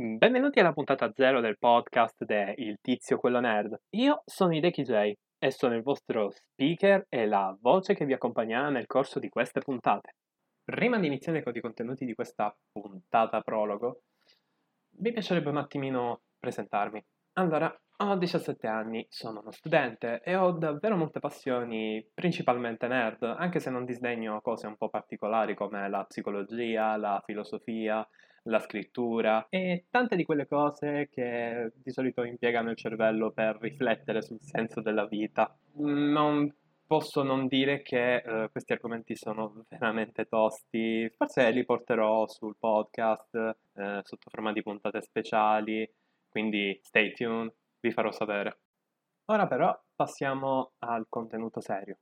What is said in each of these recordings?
Benvenuti alla puntata zero del podcast de Il Tizio Quello Nerd. Io sono Hideki J e sono il vostro speaker e la voce che vi accompagnerà nel corso di queste puntate. Prima di iniziare con i contenuti di questa puntata prologo, mi piacerebbe un attimino presentarmi. Allora, ho 17 anni, sono uno studente e ho davvero molte passioni, principalmente nerd, anche se non disdegno cose un po' particolari come la psicologia, la filosofia, la scrittura e tante di quelle cose che di solito impiegano il cervello per riflettere sul senso della vita. Non posso non dire che uh, questi argomenti sono veramente tosti, forse li porterò sul podcast uh, sotto forma di puntate speciali, quindi stay tuned, vi farò sapere. Ora però passiamo al contenuto serio.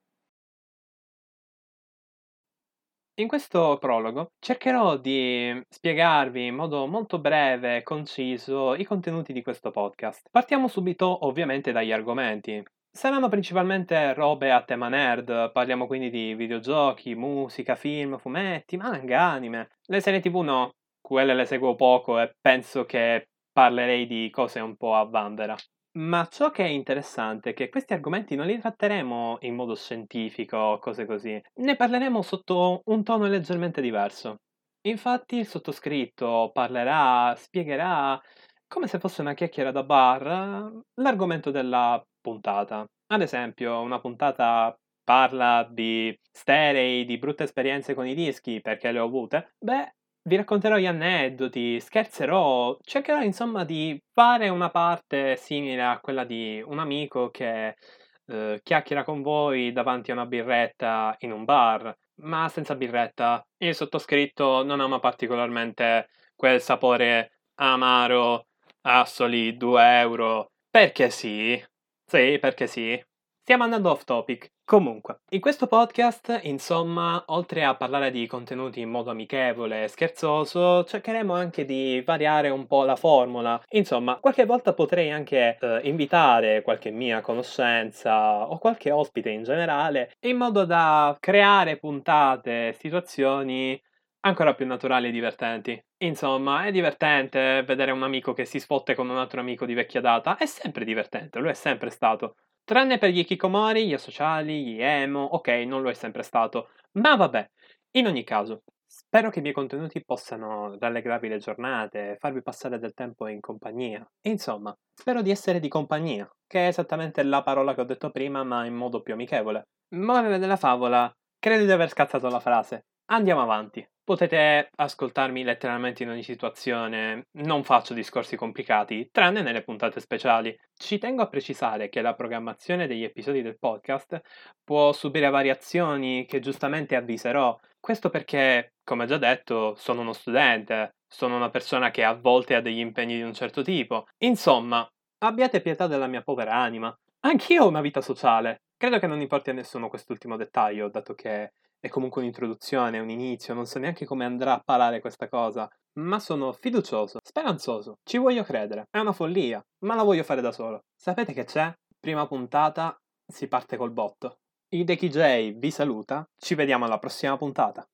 In questo prologo cercherò di spiegarvi in modo molto breve e conciso i contenuti di questo podcast. Partiamo subito ovviamente dagli argomenti. Saranno principalmente robe a tema nerd, parliamo quindi di videogiochi, musica, film, fumetti, manga, anime. Le serie tv no, quelle le seguo poco e penso che parlerei di cose un po' a vanvera. Ma ciò che è interessante è che questi argomenti non li tratteremo in modo scientifico o cose così, ne parleremo sotto un tono leggermente diverso. Infatti il sottoscritto parlerà, spiegherà, come se fosse una chiacchiera da bar, l'argomento della puntata. Ad esempio, una puntata parla di sterei, di brutte esperienze con i dischi perché le ho avute. Beh, vi racconterò gli aneddoti, scherzerò, cercherò insomma di fare una parte simile a quella di un amico che eh, chiacchiera con voi davanti a una birretta in un bar, ma senza birretta. Il sottoscritto non ama particolarmente quel sapore amaro a soli 2 euro. Perché sì? Sì, perché sì. Stiamo andando off topic. Comunque, in questo podcast, insomma, oltre a parlare di contenuti in modo amichevole e scherzoso, cercheremo anche di variare un po' la formula. Insomma, qualche volta potrei anche eh, invitare qualche mia conoscenza o qualche ospite in generale, in modo da creare puntate, situazioni ancora più naturali e divertenti. Insomma, è divertente vedere un amico che si sfotte con un altro amico di vecchia data, è sempre divertente, lo è sempre stato. Tranne per gli Kikomori, gli asociali, gli emo, ok, non lo è sempre stato. Ma vabbè, in ogni caso, spero che i miei contenuti possano rallegrarvi le giornate, farvi passare del tempo in compagnia. Insomma, spero di essere di compagnia, che è esattamente la parola che ho detto prima, ma in modo più amichevole. Morale della favola, credo di aver scazzato la frase. Andiamo avanti. Potete ascoltarmi letteralmente in ogni situazione, non faccio discorsi complicati, tranne nelle puntate speciali. Ci tengo a precisare che la programmazione degli episodi del podcast può subire variazioni che giustamente avviserò. Questo perché, come già detto, sono uno studente, sono una persona che a volte ha degli impegni di un certo tipo. Insomma, abbiate pietà della mia povera anima. Anch'io ho una vita sociale. Credo che non importi a nessuno quest'ultimo dettaglio, dato che è comunque un'introduzione, un inizio, non so neanche come andrà a parare questa cosa, ma sono fiducioso, speranzoso, ci voglio credere. È una follia, ma la voglio fare da solo. Sapete che c'è? Prima puntata, si parte col botto. Hideki J vi saluta, ci vediamo alla prossima puntata.